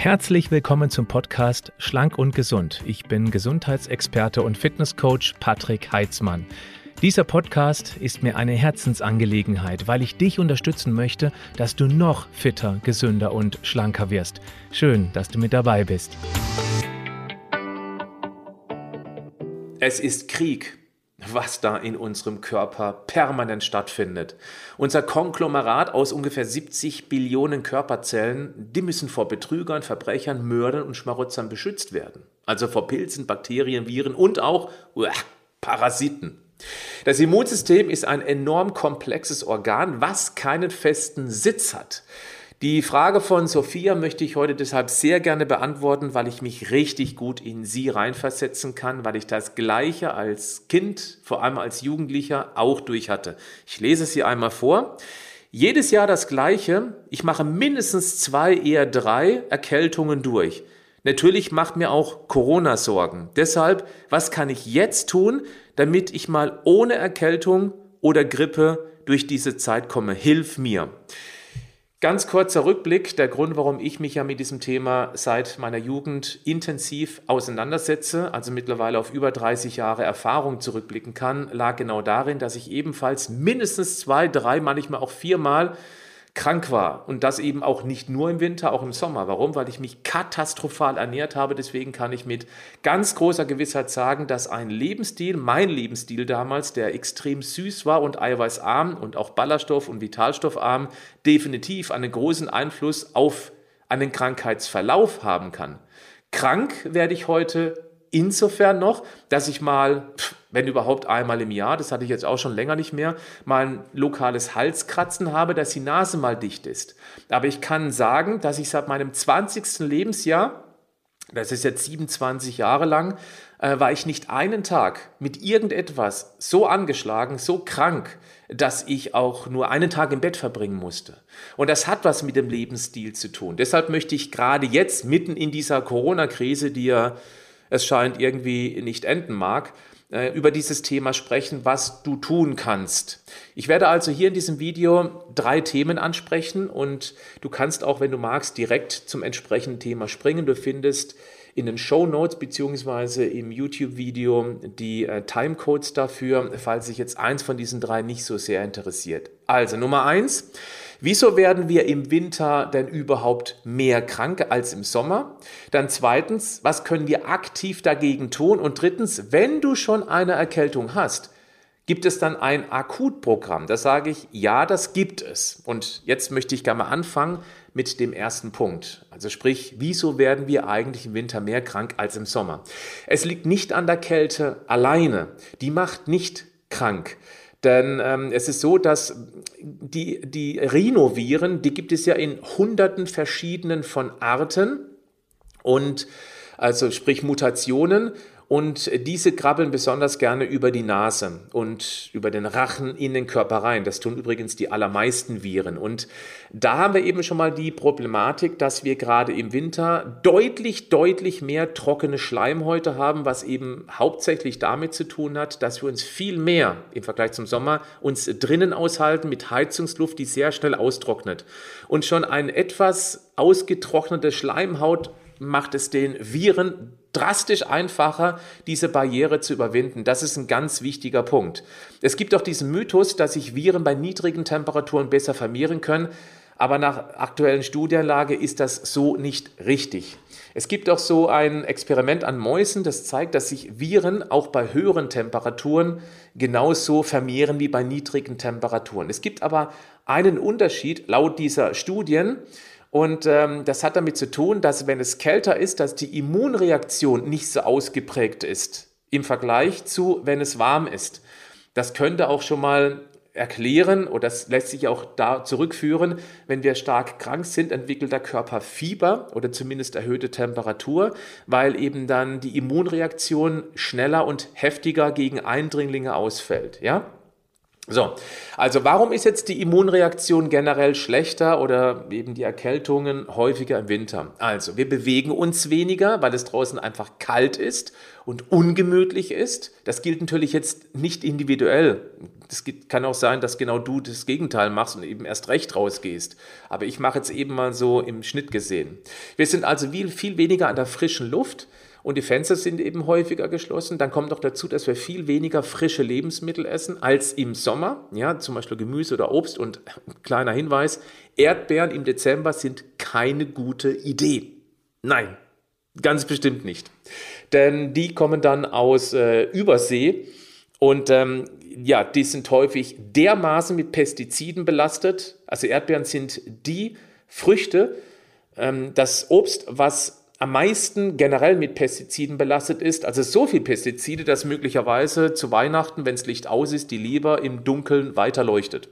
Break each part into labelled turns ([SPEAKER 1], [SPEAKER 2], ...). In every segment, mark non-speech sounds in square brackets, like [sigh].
[SPEAKER 1] Herzlich willkommen zum Podcast Schlank und Gesund. Ich bin Gesundheitsexperte und Fitnesscoach Patrick Heitzmann. Dieser Podcast ist mir eine Herzensangelegenheit, weil ich dich unterstützen möchte, dass du noch fitter, gesünder und schlanker wirst. Schön, dass du mit dabei bist.
[SPEAKER 2] Es ist Krieg was da in unserem Körper permanent stattfindet. Unser Konglomerat aus ungefähr 70 Billionen Körperzellen, die müssen vor Betrügern, Verbrechern, Mördern und Schmarotzern beschützt werden. Also vor Pilzen, Bakterien, Viren und auch uah, Parasiten. Das Immunsystem ist ein enorm komplexes Organ, was keinen festen Sitz hat. Die Frage von Sophia möchte ich heute deshalb sehr gerne beantworten, weil ich mich richtig gut in sie reinversetzen kann, weil ich das Gleiche als Kind, vor allem als Jugendlicher, auch durch hatte. Ich lese sie einmal vor. Jedes Jahr das Gleiche. Ich mache mindestens zwei, eher drei Erkältungen durch. Natürlich macht mir auch Corona Sorgen. Deshalb, was kann ich jetzt tun, damit ich mal ohne Erkältung oder Grippe durch diese Zeit komme? Hilf mir. Ganz kurzer Rückblick, der Grund, warum ich mich ja mit diesem Thema seit meiner Jugend intensiv auseinandersetze, also mittlerweile auf über 30 Jahre Erfahrung zurückblicken kann, lag genau darin, dass ich ebenfalls mindestens zwei, drei, manchmal auch viermal krank war. Und das eben auch nicht nur im Winter, auch im Sommer. Warum? Weil ich mich katastrophal ernährt habe. Deswegen kann ich mit ganz großer Gewissheit sagen, dass ein Lebensstil, mein Lebensstil damals, der extrem süß war und eiweißarm und auch Ballaststoff- und Vitalstoffarm, definitiv einen großen Einfluss auf einen Krankheitsverlauf haben kann. Krank werde ich heute insofern noch, dass ich mal, wenn überhaupt einmal im Jahr, das hatte ich jetzt auch schon länger nicht mehr, mal ein lokales Halskratzen habe, dass die Nase mal dicht ist. Aber ich kann sagen, dass ich seit meinem 20. Lebensjahr, das ist jetzt 27 Jahre lang, äh, war ich nicht einen Tag mit irgendetwas so angeschlagen, so krank, dass ich auch nur einen Tag im Bett verbringen musste. Und das hat was mit dem Lebensstil zu tun. Deshalb möchte ich gerade jetzt mitten in dieser Corona-Krise, die ja es scheint irgendwie nicht enden mag, äh, über dieses Thema sprechen, was du tun kannst. Ich werde also hier in diesem Video drei Themen ansprechen und du kannst auch, wenn du magst, direkt zum entsprechenden Thema springen. Du findest in den Show Notes beziehungsweise im YouTube-Video die äh, Timecodes dafür, falls sich jetzt eins von diesen drei nicht so sehr interessiert. Also Nummer eins. Wieso werden wir im Winter denn überhaupt mehr krank als im Sommer? Dann zweitens, was können wir aktiv dagegen tun? Und drittens, wenn du schon eine Erkältung hast, Gibt es dann ein Akutprogramm? Da sage ich, ja, das gibt es. Und jetzt möchte ich gerne mal anfangen mit dem ersten Punkt. Also sprich, wieso werden wir eigentlich im Winter mehr krank als im Sommer? Es liegt nicht an der Kälte alleine. Die macht nicht krank. Denn ähm, es ist so, dass die, die Rhinoviren, die gibt es ja in hunderten verschiedenen von Arten. Und also sprich Mutationen und diese krabbeln besonders gerne über die Nase und über den Rachen in den Körper rein. Das tun übrigens die allermeisten Viren. Und da haben wir eben schon mal die Problematik, dass wir gerade im Winter deutlich, deutlich mehr trockene Schleimhäute haben, was eben hauptsächlich damit zu tun hat, dass wir uns viel mehr im Vergleich zum Sommer uns drinnen aushalten mit Heizungsluft, die sehr schnell austrocknet. Und schon ein etwas ausgetrocknete Schleimhaut macht es den Viren drastisch einfacher, diese Barriere zu überwinden. Das ist ein ganz wichtiger Punkt. Es gibt auch diesen Mythos, dass sich Viren bei niedrigen Temperaturen besser vermehren können, aber nach aktuellen Studienlage ist das so nicht richtig. Es gibt auch so ein Experiment an Mäusen, das zeigt, dass sich Viren auch bei höheren Temperaturen genauso vermehren wie bei niedrigen Temperaturen. Es gibt aber einen Unterschied laut dieser Studien. Und ähm, das hat damit zu tun, dass wenn es kälter ist, dass die Immunreaktion nicht so ausgeprägt ist im Vergleich zu, wenn es warm ist. Das könnte auch schon mal erklären oder das lässt sich auch da zurückführen, wenn wir stark krank sind, entwickelt der Körper Fieber oder zumindest erhöhte Temperatur, weil eben dann die Immunreaktion schneller und heftiger gegen Eindringlinge ausfällt, ja? So, also warum ist jetzt die Immunreaktion generell schlechter oder eben die Erkältungen häufiger im Winter? Also, wir bewegen uns weniger, weil es draußen einfach kalt ist und ungemütlich ist. Das gilt natürlich jetzt nicht individuell. Es kann auch sein, dass genau du das Gegenteil machst und eben erst recht rausgehst. Aber ich mache jetzt eben mal so im Schnitt gesehen. Wir sind also viel, viel weniger an der frischen Luft und die Fenster sind eben häufiger geschlossen. Dann kommt noch dazu, dass wir viel weniger frische Lebensmittel essen als im Sommer, ja, zum Beispiel Gemüse oder Obst. Und [laughs] kleiner Hinweis, Erdbeeren im Dezember sind keine gute Idee. Nein, ganz bestimmt nicht. Denn die kommen dann aus äh, Übersee und ähm, ja, die sind häufig dermaßen mit Pestiziden belastet. Also Erdbeeren sind die Früchte, ähm, das Obst, was am meisten generell mit Pestiziden belastet ist. Also so viel Pestizide, dass möglicherweise zu Weihnachten, wenn es Licht aus ist, die Leber im Dunkeln weiter leuchtet.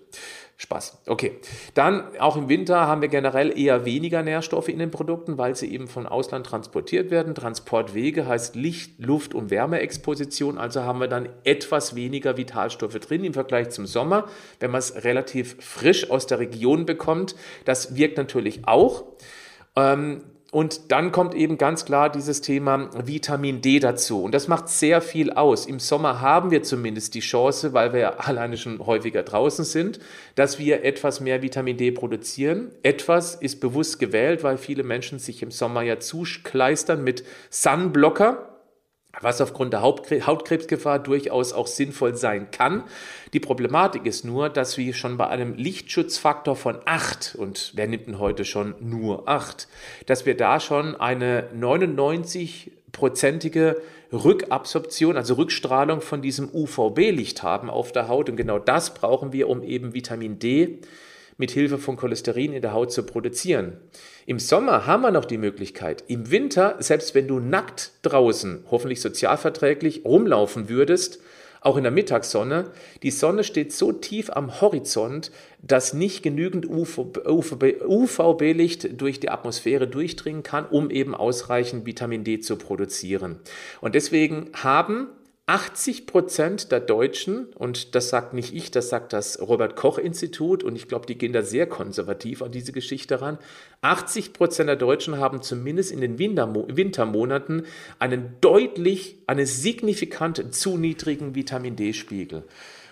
[SPEAKER 2] Spaß. Okay. Dann auch im Winter haben wir generell eher weniger Nährstoffe in den Produkten, weil sie eben von Ausland transportiert werden. Transportwege heißt Licht, Luft und Wärmeexposition. Also haben wir dann etwas weniger Vitalstoffe drin im Vergleich zum Sommer, wenn man es relativ frisch aus der Region bekommt. Das wirkt natürlich auch. Ähm, und dann kommt eben ganz klar dieses Thema Vitamin D dazu. Und das macht sehr viel aus. Im Sommer haben wir zumindest die Chance, weil wir ja alleine schon häufiger draußen sind, dass wir etwas mehr Vitamin D produzieren. Etwas ist bewusst gewählt, weil viele Menschen sich im Sommer ja zukleistern mit Sunblocker was aufgrund der Hautkrebsgefahr durchaus auch sinnvoll sein kann. Die Problematik ist nur, dass wir schon bei einem Lichtschutzfaktor von 8, und wer nimmt denn heute schon nur 8, dass wir da schon eine 99-prozentige Rückabsorption, also Rückstrahlung von diesem UVB-Licht haben auf der Haut. Und genau das brauchen wir, um eben Vitamin D mit Hilfe von Cholesterin in der Haut zu produzieren. Im Sommer haben wir noch die Möglichkeit. Im Winter, selbst wenn du nackt draußen, hoffentlich sozialverträglich, rumlaufen würdest, auch in der Mittagssonne, die Sonne steht so tief am Horizont, dass nicht genügend UVB-Licht durch die Atmosphäre durchdringen kann, um eben ausreichend Vitamin D zu produzieren. Und deswegen haben 80 Prozent der Deutschen, und das sagt nicht ich, das sagt das Robert Koch Institut, und ich glaube, die gehen da sehr konservativ an diese Geschichte ran, 80 Prozent der Deutschen haben zumindest in den Wintermonaten einen deutlich, einen signifikant zu niedrigen Vitamin D-Spiegel.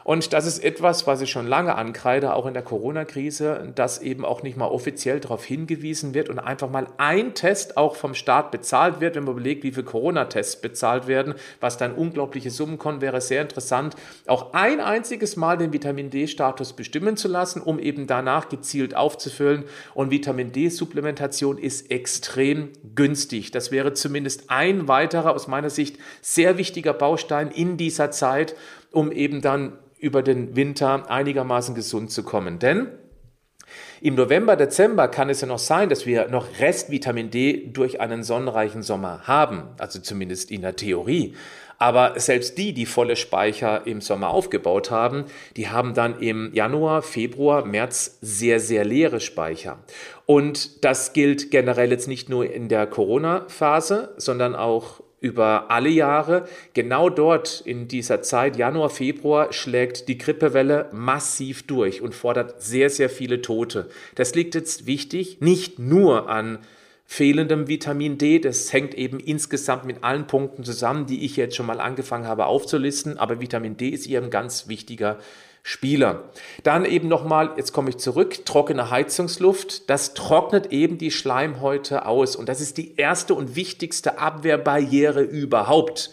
[SPEAKER 2] Und das ist etwas, was ich schon lange ankreide, auch in der Corona-Krise, dass eben auch nicht mal offiziell darauf hingewiesen wird und einfach mal ein Test auch vom Staat bezahlt wird. Wenn man überlegt, wie viele Corona-Tests bezahlt werden, was dann unglaubliche Summen kommen, wäre sehr interessant, auch ein einziges Mal den Vitamin D-Status bestimmen zu lassen, um eben danach gezielt aufzufüllen. Und Vitamin D-Supplementation ist extrem günstig. Das wäre zumindest ein weiterer, aus meiner Sicht, sehr wichtiger Baustein in dieser Zeit, um eben dann über den Winter einigermaßen gesund zu kommen. Denn im November, Dezember kann es ja noch sein, dass wir noch Restvitamin D durch einen sonnenreichen Sommer haben, also zumindest in der Theorie. Aber selbst die, die volle Speicher im Sommer aufgebaut haben, die haben dann im Januar, Februar, März sehr, sehr leere Speicher. Und das gilt generell jetzt nicht nur in der Corona-Phase, sondern auch über alle Jahre. Genau dort in dieser Zeit, Januar, Februar, schlägt die Grippewelle massiv durch und fordert sehr, sehr viele Tote. Das liegt jetzt wichtig, nicht nur an fehlendem Vitamin D. Das hängt eben insgesamt mit allen Punkten zusammen, die ich jetzt schon mal angefangen habe aufzulisten. Aber Vitamin D ist hier ein ganz wichtiger Spieler. Dann eben nochmal, jetzt komme ich zurück, trockene Heizungsluft. Das trocknet eben die Schleimhäute aus. Und das ist die erste und wichtigste Abwehrbarriere überhaupt.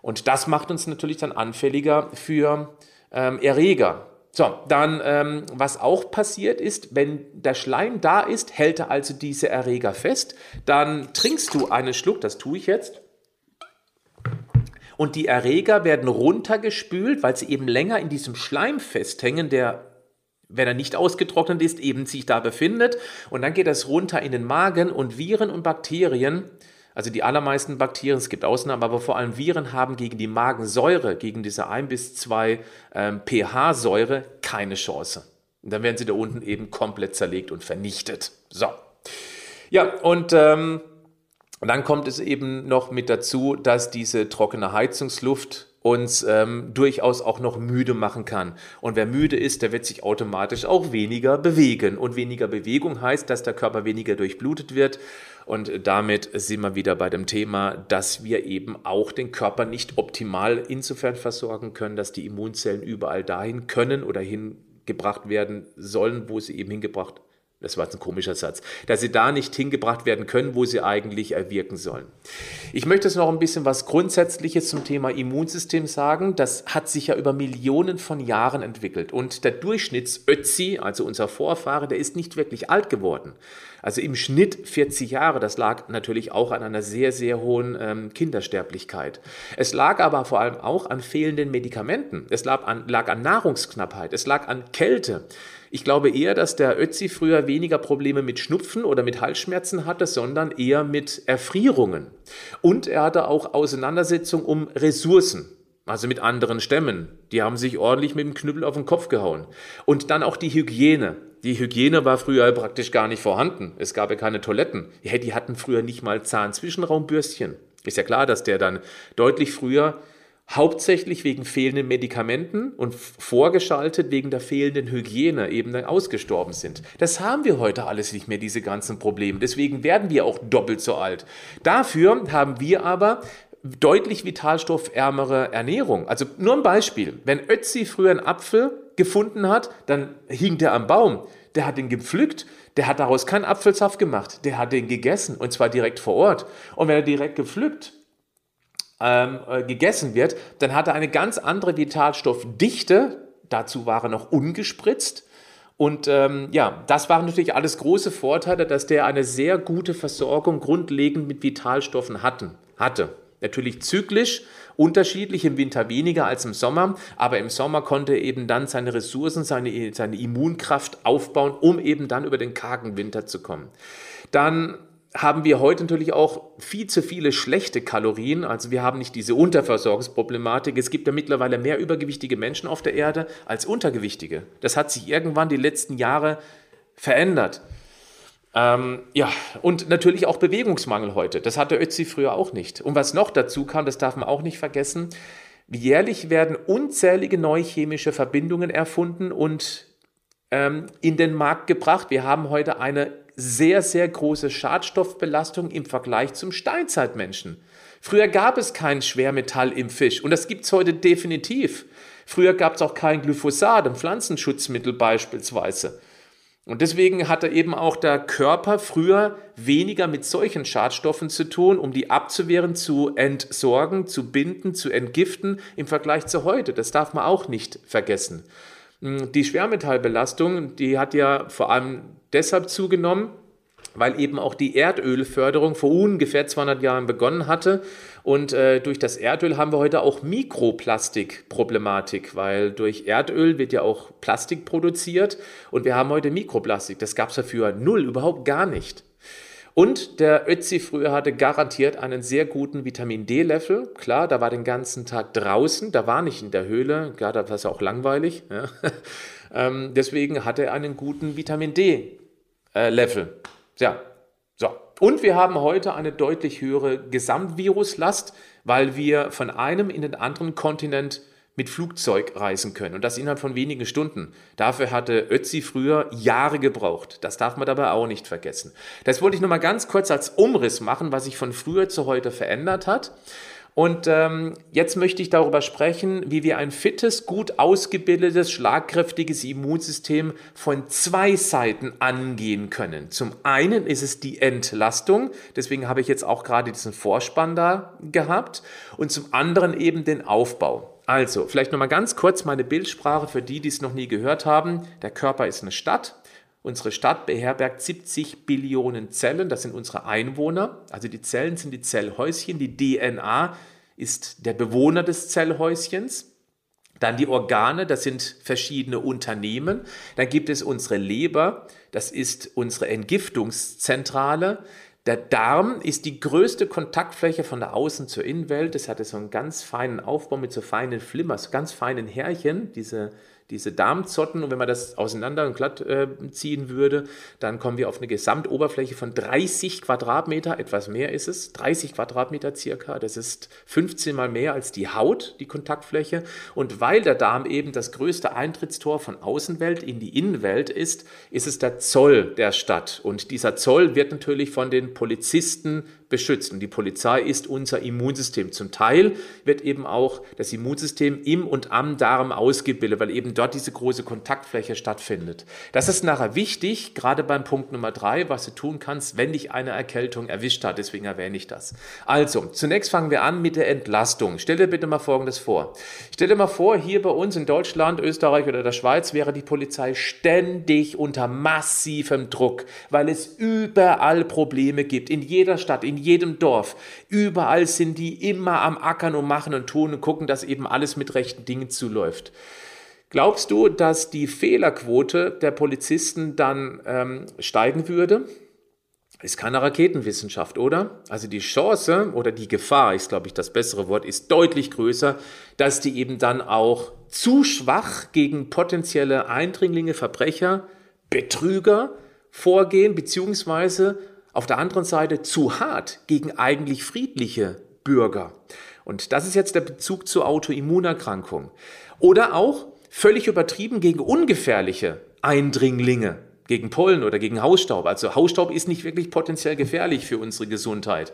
[SPEAKER 2] Und das macht uns natürlich dann anfälliger für ähm, Erreger. So, dann, ähm, was auch passiert ist, wenn der Schleim da ist, hält er also diese Erreger fest. Dann trinkst du einen Schluck, das tue ich jetzt und die Erreger werden runtergespült, weil sie eben länger in diesem Schleim festhängen, der wenn er nicht ausgetrocknet ist, eben sich da befindet. Und dann geht das runter in den Magen und Viren und Bakterien, also die allermeisten Bakterien, es gibt Ausnahmen, aber vor allem Viren haben gegen die Magensäure, gegen diese 1 bis 2 ähm, pH-Säure keine Chance. Und dann werden sie da unten eben komplett zerlegt und vernichtet. So. Ja, und ähm, und dann kommt es eben noch mit dazu, dass diese trockene Heizungsluft uns ähm, durchaus auch noch müde machen kann. Und wer müde ist, der wird sich automatisch auch weniger bewegen. Und weniger Bewegung heißt, dass der Körper weniger durchblutet wird. Und damit sind wir wieder bei dem Thema, dass wir eben auch den Körper nicht optimal insofern versorgen können, dass die Immunzellen überall dahin können oder hingebracht werden sollen, wo sie eben hingebracht das war ein komischer Satz, dass sie da nicht hingebracht werden können, wo sie eigentlich erwirken sollen. Ich möchte jetzt noch ein bisschen was Grundsätzliches zum Thema Immunsystem sagen. Das hat sich ja über Millionen von Jahren entwickelt und der Durchschnittsötzi, also unser Vorfahre, der ist nicht wirklich alt geworden. Also im Schnitt 40 Jahre, das lag natürlich auch an einer sehr, sehr hohen ähm, Kindersterblichkeit. Es lag aber vor allem auch an fehlenden Medikamenten. Es lag an, lag an Nahrungsknappheit, es lag an Kälte. Ich glaube eher, dass der Ötzi früher weniger Probleme mit Schnupfen oder mit Halsschmerzen hatte, sondern eher mit Erfrierungen. Und er hatte auch Auseinandersetzungen um Ressourcen, also mit anderen Stämmen. Die haben sich ordentlich mit dem Knüppel auf den Kopf gehauen. Und dann auch die Hygiene. Die Hygiene war früher praktisch gar nicht vorhanden. Es gab ja keine Toiletten. Ja, die hatten früher nicht mal Zahnzwischenraumbürstchen. Ist ja klar, dass der dann deutlich früher hauptsächlich wegen fehlenden Medikamenten und vorgeschaltet wegen der fehlenden Hygiene eben dann ausgestorben sind. Das haben wir heute alles nicht mehr, diese ganzen Probleme. Deswegen werden wir auch doppelt so alt. Dafür haben wir aber deutlich vitalstoffärmere Ernährung. Also nur ein Beispiel. Wenn Ötzi früher einen Apfel gefunden hat, dann hing der am Baum. Der hat ihn gepflückt, der hat daraus keinen Apfelsaft gemacht, der hat den gegessen und zwar direkt vor Ort. Und wenn er direkt gepflückt ähm, äh, gegessen wird, dann hat er eine ganz andere Vitalstoffdichte. Dazu war er noch ungespritzt. Und ähm, ja, das waren natürlich alles große Vorteile, dass der eine sehr gute Versorgung grundlegend mit Vitalstoffen hatten, hatte. Natürlich zyklisch, unterschiedlich, im Winter weniger als im Sommer, aber im Sommer konnte er eben dann seine Ressourcen, seine, seine Immunkraft aufbauen, um eben dann über den kargen Winter zu kommen. Dann haben wir heute natürlich auch viel zu viele schlechte Kalorien. Also wir haben nicht diese Unterversorgungsproblematik. Es gibt ja mittlerweile mehr übergewichtige Menschen auf der Erde als untergewichtige. Das hat sich irgendwann die letzten Jahre verändert. Ähm, ja, und natürlich auch Bewegungsmangel heute. Das hatte Ötzi früher auch nicht. Und was noch dazu kam, das darf man auch nicht vergessen, jährlich werden unzählige neue chemische Verbindungen erfunden und ähm, in den Markt gebracht. Wir haben heute eine sehr, sehr große Schadstoffbelastung im Vergleich zum Steinzeitmenschen. Früher gab es kein Schwermetall im Fisch und das gibt es heute definitiv. Früher gab es auch kein Glyphosat, ein Pflanzenschutzmittel beispielsweise. Und deswegen hatte eben auch der Körper früher weniger mit solchen Schadstoffen zu tun, um die abzuwehren, zu entsorgen, zu binden, zu entgiften im Vergleich zu heute. Das darf man auch nicht vergessen. Die Schwermetallbelastung, die hat ja vor allem deshalb zugenommen, weil eben auch die Erdölförderung vor ungefähr 200 Jahren begonnen hatte. Und äh, durch das Erdöl haben wir heute auch Mikroplastikproblematik, weil durch Erdöl wird ja auch Plastik produziert und wir haben heute Mikroplastik. Das gab es ja früher null, überhaupt gar nicht. Und der Ötzi früher hatte garantiert einen sehr guten Vitamin D-Level. Klar, da war den ganzen Tag draußen, da war nicht in der Höhle. Klar, da war es auch langweilig. Ja. [laughs] ähm, deswegen hatte er einen guten Vitamin D-Level. ja, so. Und wir haben heute eine deutlich höhere Gesamtviruslast, weil wir von einem in den anderen Kontinent mit Flugzeug reisen können und das innerhalb von wenigen Stunden. Dafür hatte Ötzi früher Jahre gebraucht. Das darf man dabei auch nicht vergessen. Das wollte ich nur mal ganz kurz als Umriss machen, was sich von früher zu heute verändert hat. Und ähm, jetzt möchte ich darüber sprechen, wie wir ein fittes, gut ausgebildetes, schlagkräftiges Immunsystem von zwei Seiten angehen können. Zum einen ist es die Entlastung, deswegen habe ich jetzt auch gerade diesen Vorspann da gehabt, und zum anderen eben den Aufbau. Also, vielleicht nochmal ganz kurz meine Bildsprache für die, die es noch nie gehört haben. Der Körper ist eine Stadt. Unsere Stadt beherbergt 70 Billionen Zellen, das sind unsere Einwohner. Also die Zellen sind die Zellhäuschen, die DNA ist der Bewohner des Zellhäuschens. Dann die Organe, das sind verschiedene Unternehmen. Dann gibt es unsere Leber, das ist unsere Entgiftungszentrale. Der Darm ist die größte Kontaktfläche von der Außen zur Innenwelt. Das hatte so einen ganz feinen Aufbau mit so feinen Flimmers, ganz feinen Härchen, diese, diese Darmzotten. Und wenn man das auseinander und glatt äh, ziehen würde, dann kommen wir auf eine Gesamtoberfläche von 30 Quadratmeter, etwas mehr ist es, 30 Quadratmeter circa. Das ist 15 mal mehr als die Haut, die Kontaktfläche. Und weil der Darm eben das größte Eintrittstor von Außenwelt in die Innenwelt ist, ist es der Zoll der Stadt. Und dieser Zoll wird natürlich von den Polizisten beschützt. Und die Polizei ist unser Immunsystem. Zum Teil wird eben auch das Immunsystem im und am Darm ausgebildet, weil eben dort diese große Kontaktfläche stattfindet. Das ist nachher wichtig, gerade beim Punkt Nummer drei, was du tun kannst, wenn dich eine Erkältung erwischt hat. Deswegen erwähne ich das. Also, zunächst fangen wir an mit der Entlastung. Stell dir bitte mal Folgendes vor. Stell dir mal vor, hier bei uns in Deutschland, Österreich oder der Schweiz wäre die Polizei ständig unter massivem Druck, weil es überall Probleme gibt. In jeder Stadt, in jedem Dorf. Überall sind die immer am Ackern und machen und tun und gucken, dass eben alles mit rechten Dingen zuläuft. Glaubst du, dass die Fehlerquote der Polizisten dann ähm, steigen würde? Ist keine Raketenwissenschaft, oder? Also die Chance oder die Gefahr, ist glaube ich das bessere Wort, ist deutlich größer, dass die eben dann auch zu schwach gegen potenzielle Eindringlinge, Verbrecher, Betrüger vorgehen, beziehungsweise auf der anderen Seite zu hart gegen eigentlich friedliche Bürger. Und das ist jetzt der Bezug zur Autoimmunerkrankung. Oder auch völlig übertrieben gegen ungefährliche Eindringlinge, gegen Pollen oder gegen Hausstaub. Also Hausstaub ist nicht wirklich potenziell gefährlich für unsere Gesundheit.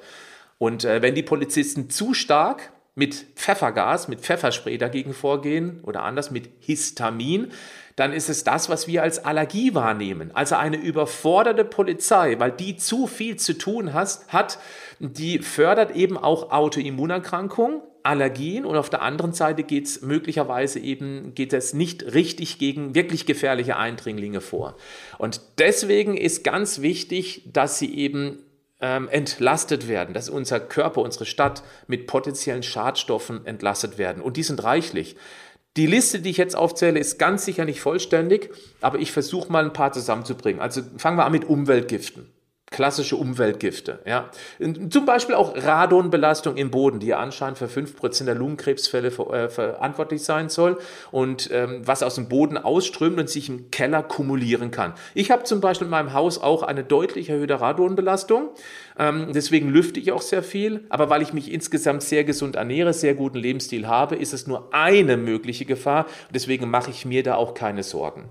[SPEAKER 2] Und äh, wenn die Polizisten zu stark mit Pfeffergas, mit Pfefferspray dagegen vorgehen oder anders mit Histamin, dann ist es das, was wir als Allergie wahrnehmen. Also eine überforderte Polizei, weil die zu viel zu tun hat, die fördert eben auch Autoimmunerkrankungen, Allergien und auf der anderen Seite geht es möglicherweise eben, geht es nicht richtig gegen wirklich gefährliche Eindringlinge vor. Und deswegen ist ganz wichtig, dass sie eben ähm, entlastet werden, dass unser Körper, unsere Stadt mit potenziellen Schadstoffen entlastet werden. Und die sind reichlich. Die Liste, die ich jetzt aufzähle, ist ganz sicher nicht vollständig, aber ich versuche mal ein paar zusammenzubringen. Also fangen wir an mit Umweltgiften klassische Umweltgifte. Ja. Zum Beispiel auch Radonbelastung im Boden, die ja anscheinend für 5% der Lungenkrebsfälle ver äh, verantwortlich sein soll und ähm, was aus dem Boden ausströmt und sich im Keller kumulieren kann. Ich habe zum Beispiel in meinem Haus auch eine deutlich erhöhte Radonbelastung. Ähm, deswegen lüfte ich auch sehr viel. Aber weil ich mich insgesamt sehr gesund ernähre, sehr guten Lebensstil habe, ist es nur eine mögliche Gefahr. deswegen mache ich mir da auch keine Sorgen.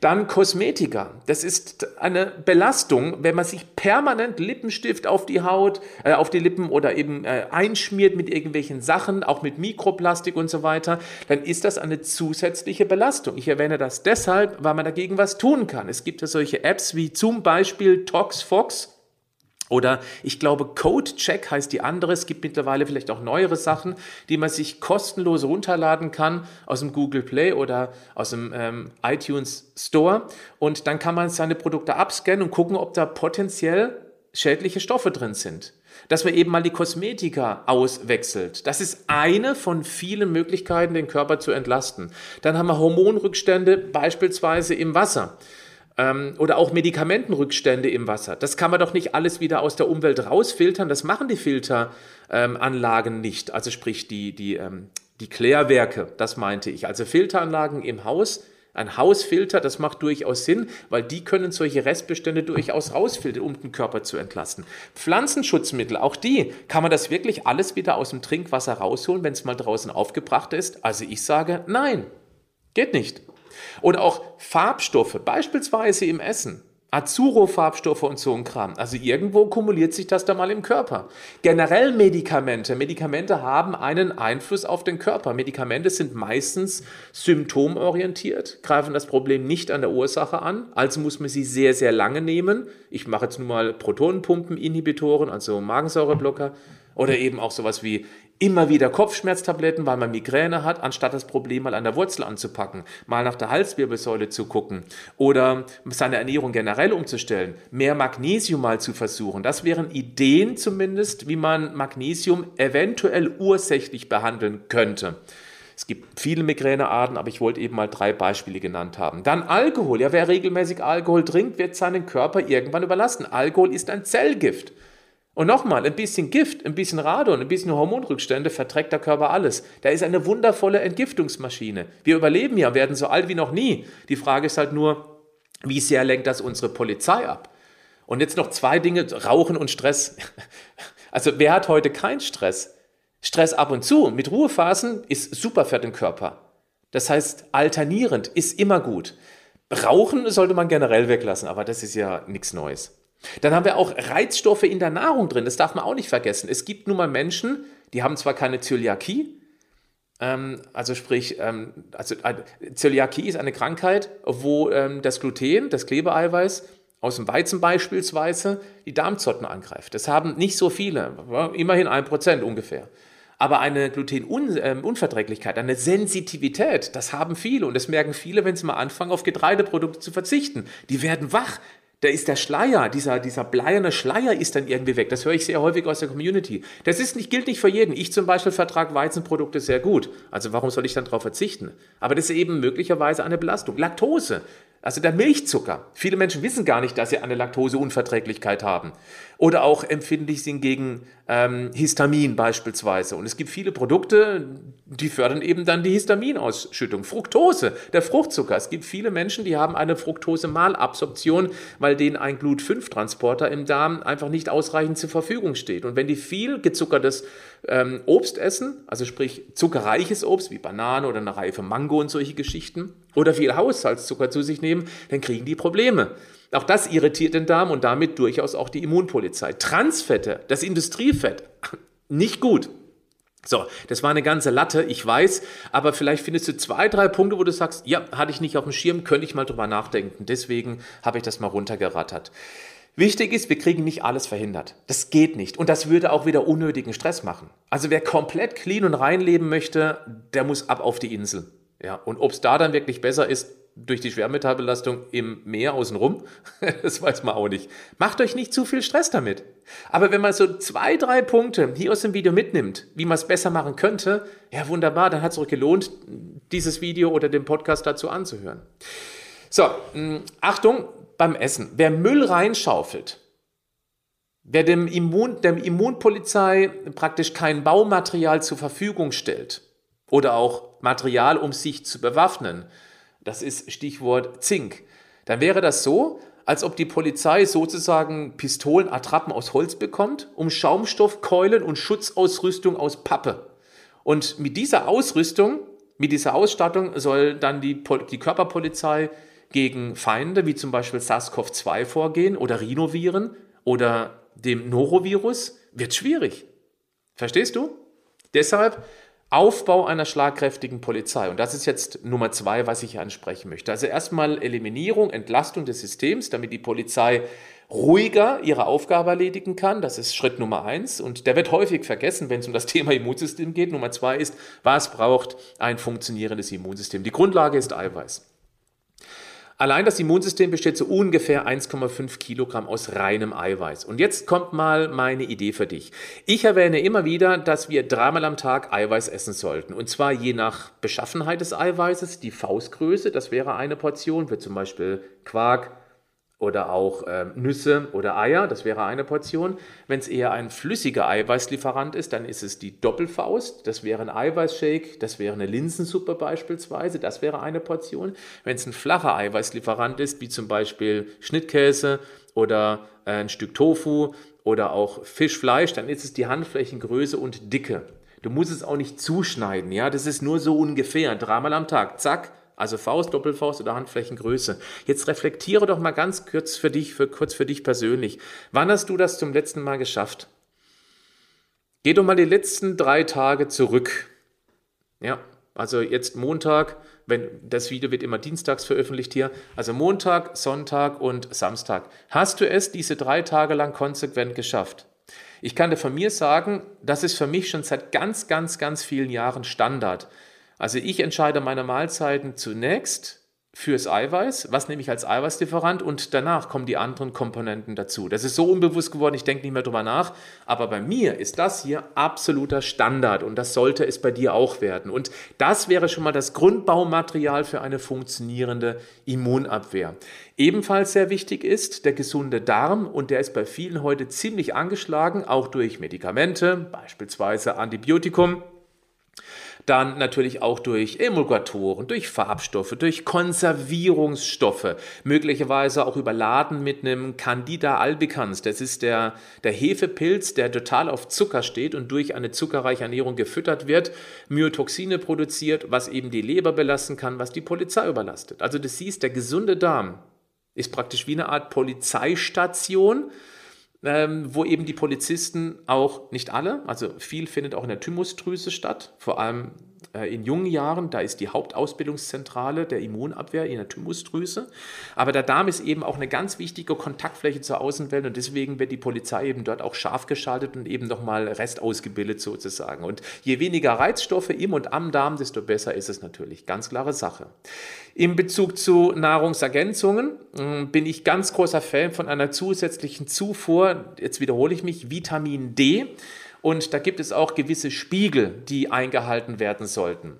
[SPEAKER 2] Dann Kosmetika. Das ist eine Belastung, wenn man sich permanent Lippenstift auf die Haut, äh, auf die Lippen oder eben äh, einschmiert mit irgendwelchen Sachen, auch mit Mikroplastik und so weiter, dann ist das eine zusätzliche Belastung. Ich erwähne das deshalb, weil man dagegen was tun kann. Es gibt ja solche Apps wie zum Beispiel ToxFox. Oder ich glaube, CodeCheck heißt die andere. Es gibt mittlerweile vielleicht auch neuere Sachen, die man sich kostenlos runterladen kann aus dem Google Play oder aus dem ähm, iTunes Store. Und dann kann man seine Produkte abscannen und gucken, ob da potenziell schädliche Stoffe drin sind. Dass man eben mal die Kosmetika auswechselt. Das ist eine von vielen Möglichkeiten, den Körper zu entlasten. Dann haben wir Hormonrückstände beispielsweise im Wasser oder auch Medikamentenrückstände im Wasser. Das kann man doch nicht alles wieder aus der Umwelt rausfiltern. Das machen die Filteranlagen ähm, nicht. Also sprich die, die, ähm, die Klärwerke, das meinte ich. Also Filteranlagen im Haus. Ein Hausfilter, das macht durchaus Sinn, weil die können solche Restbestände durchaus rausfiltern, um den Körper zu entlasten. Pflanzenschutzmittel, auch die, kann man das wirklich alles wieder aus dem Trinkwasser rausholen, wenn es mal draußen aufgebracht ist? Also ich sage, nein, geht nicht. Oder auch Farbstoffe, beispielsweise im Essen. Azuro-Farbstoffe und so ein Kram. Also irgendwo kumuliert sich das da mal im Körper. Generell Medikamente. Medikamente haben einen Einfluss auf den Körper. Medikamente sind meistens symptomorientiert, greifen das Problem nicht an der Ursache an. Also muss man sie sehr, sehr lange nehmen. Ich mache jetzt nun mal Protonenpumpeninhibitoren, also Magensäureblocker. Oder eben auch sowas wie immer wieder Kopfschmerztabletten, weil man Migräne hat, anstatt das Problem mal an der Wurzel anzupacken, mal nach der Halswirbelsäule zu gucken oder seine Ernährung generell umzustellen, mehr Magnesium mal zu versuchen. Das wären Ideen zumindest, wie man Magnesium eventuell ursächlich behandeln könnte. Es gibt viele Migränearten, aber ich wollte eben mal drei Beispiele genannt haben. Dann Alkohol. Ja, wer regelmäßig Alkohol trinkt, wird seinen Körper irgendwann überlassen. Alkohol ist ein Zellgift. Und nochmal, ein bisschen Gift, ein bisschen Radon, ein bisschen Hormonrückstände verträgt der Körper alles. Da ist eine wundervolle Entgiftungsmaschine. Wir überleben ja, werden so alt wie noch nie. Die Frage ist halt nur, wie sehr lenkt das unsere Polizei ab? Und jetzt noch zwei Dinge, Rauchen und Stress. [laughs] Also wer hat heute keinen Stress? Stress ab und zu mit Ruhephasen ist super für den Körper. Das heißt, alternierend ist immer gut. Rauchen sollte man generell weglassen, aber das ist ja nichts Neues. Dann haben wir auch Reizstoffe in der Nahrung drin, das darf man auch nicht vergessen. Es gibt nun mal Menschen, die haben zwar keine Zöliakie, ähm, also sprich, ähm, also äh, Zöliakie ist eine Krankheit, wo ähm, das Gluten, das Klebeeiweiß aus dem Weizen beispielsweise, die Darmzotten angreift. Das haben nicht so viele, immerhin ein Prozent ungefähr. Aber eine Glutenunverträglichkeit, eine Sensitivität, das haben viele und das merken viele, wenn sie mal anfangen, auf Getreideprodukte zu verzichten. Die werden wach, da ist der Schleier, dieser, dieser bleierne Schleier ist dann irgendwie weg. Das höre ich sehr häufig aus der Community. Das ist nicht, gilt nicht für jeden. Ich zum Beispiel vertrage Weizenprodukte sehr gut. Also warum soll ich dann darauf verzichten? Aber das ist eben möglicherweise eine Belastung. Laktose, also der Milchzucker. Viele Menschen wissen gar nicht, dass sie eine Laktoseunverträglichkeit haben. Oder auch empfindlich sind gegen ähm, Histamin beispielsweise. Und es gibt viele Produkte, die fördern eben dann die Histaminausschüttung. Fructose, der Fruchtzucker. Es gibt viele Menschen, die haben eine Fructose-Malabsorption, weil denen ein Glut-5-Transporter im Darm einfach nicht ausreichend zur Verfügung steht. Und wenn die viel gezuckertes ähm, Obst essen, also sprich zuckerreiches Obst wie Banane oder eine reife Mango und solche Geschichten, oder viel Haushaltszucker zu sich nehmen, dann kriegen die Probleme. Auch das irritiert den Darm und damit durchaus auch die Immunpolizei. Transfette, das Industriefett, [laughs] nicht gut. So, das war eine ganze Latte, ich weiß, aber vielleicht findest du zwei, drei Punkte, wo du sagst, ja, hatte ich nicht auf dem Schirm, könnte ich mal drüber nachdenken. Deswegen habe ich das mal runtergerattert. Wichtig ist, wir kriegen nicht alles verhindert. Das geht nicht. Und das würde auch wieder unnötigen Stress machen. Also wer komplett clean und rein leben möchte, der muss ab auf die Insel. Ja, und ob es da dann wirklich besser ist, durch die Schwermetallbelastung im Meer außenrum, [laughs] das weiß man auch nicht. Macht euch nicht zu viel Stress damit. Aber wenn man so zwei, drei Punkte hier aus dem Video mitnimmt, wie man es besser machen könnte, ja wunderbar, dann hat es euch gelohnt, dieses Video oder den Podcast dazu anzuhören. So, hm, Achtung beim Essen. Wer Müll reinschaufelt, wer dem Immun, der Immunpolizei praktisch kein Baumaterial zur Verfügung stellt oder auch Material, um sich zu bewaffnen, das ist Stichwort Zink, dann wäre das so, als ob die Polizei sozusagen Pistolen, Attrappen aus Holz bekommt, um Schaumstoffkeulen und Schutzausrüstung aus Pappe. Und mit dieser Ausrüstung, mit dieser Ausstattung soll dann die, die Körperpolizei gegen Feinde wie zum Beispiel SARS-CoV-2 vorgehen oder Rhinoviren oder dem Norovirus, wird schwierig. Verstehst du? Deshalb Aufbau einer schlagkräftigen Polizei. Und das ist jetzt Nummer zwei, was ich hier ansprechen möchte. Also erstmal Eliminierung, Entlastung des Systems, damit die Polizei ruhiger ihre Aufgabe erledigen kann. Das ist Schritt Nummer eins. Und der wird häufig vergessen, wenn es um das [laughs] Thema Immunsystem geht. Nummer zwei ist, was braucht ein funktionierendes Immunsystem? Die Grundlage ist Eiweiß. Allein das Immunsystem besteht so ungefähr 1,5 Kilogramm aus reinem Eiweiß. Und jetzt kommt mal meine Idee für dich. Ich erwähne immer wieder, dass wir dreimal am Tag Eiweiß essen sollten. Und zwar je nach Beschaffenheit des Eiweißes, die Faustgröße, das wäre eine Portion, wie zum Beispiel Quark, oder auch äh, Nüsse oder Eier, das wäre eine Portion. Wenn es eher ein flüssiger Eiweißlieferant ist, dann ist es die Doppelfaust, das wäre ein Eiweißshake, das wäre eine Linsensuppe beispielsweise, das wäre eine Portion. Wenn es ein flacher Eiweißlieferant ist, wie zum Beispiel Schnittkäse oder äh, ein Stück Tofu oder auch Fischfleisch, dann ist es die Handflächengröße und Dicke. Du musst es auch nicht zuschneiden, ja, das ist nur so ungefähr, dreimal am Tag, zack, also Faust, Doppelfaust oder Handflächengröße. Jetzt reflektiere doch mal ganz kurz für dich, für, kurz für dich persönlich. Wann hast du das zum letzten Mal geschafft? Geh doch mal die letzten drei Tage zurück. Ja, also jetzt Montag, wenn das Video wird immer dienstags veröffentlicht hier, also Montag, Sonntag und Samstag. Hast du es diese drei Tage lang konsequent geschafft? Ich kann dir von mir sagen, das ist für mich schon seit ganz, ganz, ganz vielen Jahren Standard. Also ich entscheide meine Mahlzeiten zunächst fürs Eiweiß, was nehme ich als Eiweißlieferant und danach kommen die anderen Komponenten dazu. Das ist so unbewusst geworden, ich denke nicht mehr drüber nach, aber bei mir ist das hier absoluter Standard und das sollte es bei dir auch werden. Und das wäre schon mal das Grundbaumaterial für eine funktionierende Immunabwehr. Ebenfalls sehr wichtig ist der gesunde Darm und der ist bei vielen heute ziemlich angeschlagen, auch durch Medikamente, beispielsweise Antibiotikum dann natürlich auch durch Emulgatoren, durch Farbstoffe, durch Konservierungsstoffe, möglicherweise auch überladen mit einem Candida albicans. Das ist der, der Hefepilz, der total auf Zucker steht und durch eine zuckerreiche Ernährung gefüttert wird, Myotoxine produziert, was eben die Leber belasten kann, was die Polizei überlastet. Also das siehst, der gesunde Darm ist praktisch wie eine Art Polizeistation, ähm, wo eben die Polizisten auch, nicht alle, also viel findet auch in der Thymusdrüse statt, vor allem in jungen Jahren, da ist die Hauptausbildungszentrale der Immunabwehr in der Thymusdrüse. Aber der Darm ist eben auch eine ganz wichtige Kontaktfläche zur Außenwelt und deswegen wird die Polizei eben dort auch scharf geschaltet und eben nochmal Rest ausgebildet sozusagen. Und je weniger Reizstoffe im und am Darm, desto besser ist es natürlich. Ganz klare Sache. In Bezug zu Nahrungsergänzungen äh, bin ich ganz großer Fan von einer zusätzlichen Zufuhr, jetzt wiederhole ich mich, Vitamin D. Und da gibt es auch gewisse Spiegel, die eingehalten werden sollten.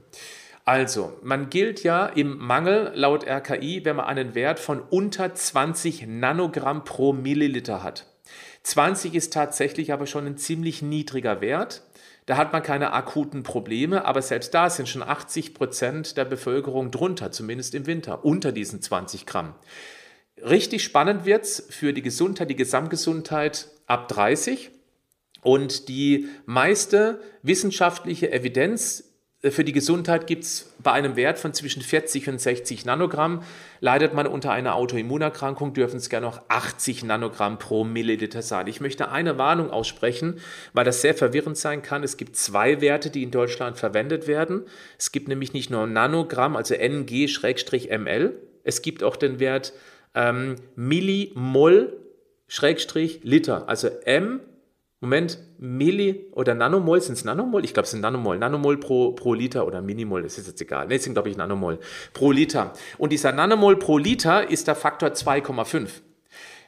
[SPEAKER 2] Also, man gilt ja im Mangel laut RKI, wenn man einen Wert von unter 20 Nanogramm pro Milliliter hat. 20 ist tatsächlich aber schon ein ziemlich niedriger Wert. Da hat man keine akuten Probleme, aber selbst da sind schon 80 Prozent der Bevölkerung drunter, zumindest im Winter, unter diesen 20 Gramm. Richtig spannend wird es für die Gesundheit, die Gesamtgesundheit ab 30. Und die meiste wissenschaftliche Evidenz äh, für die Gesundheit gibt es bei einem Wert von zwischen 40 und 60 Nanogramm. Leidet man unter einer Autoimmunerkrankung, dürfen es gerne noch 80 Nanogramm pro Milliliter sein. Ich möchte eine Warnung aussprechen, weil das sehr verwirrend sein kann. Es gibt zwei Werte, die in Deutschland verwendet werden. Es gibt nämlich nicht nur Nanogramm, also NG-ML. Es gibt auch den Wert ähm, Millimol-Liter, also M Moment, Milli oder Nanomol, sind es Nanomol? Ich glaube, es sind Nanomol. Nanomol pro, pro Liter oder Minimol, das ist jetzt egal. Ne, es sind, glaube ich, Nanomol pro Liter. Und dieser Nanomol pro Liter ist der Faktor 2,5.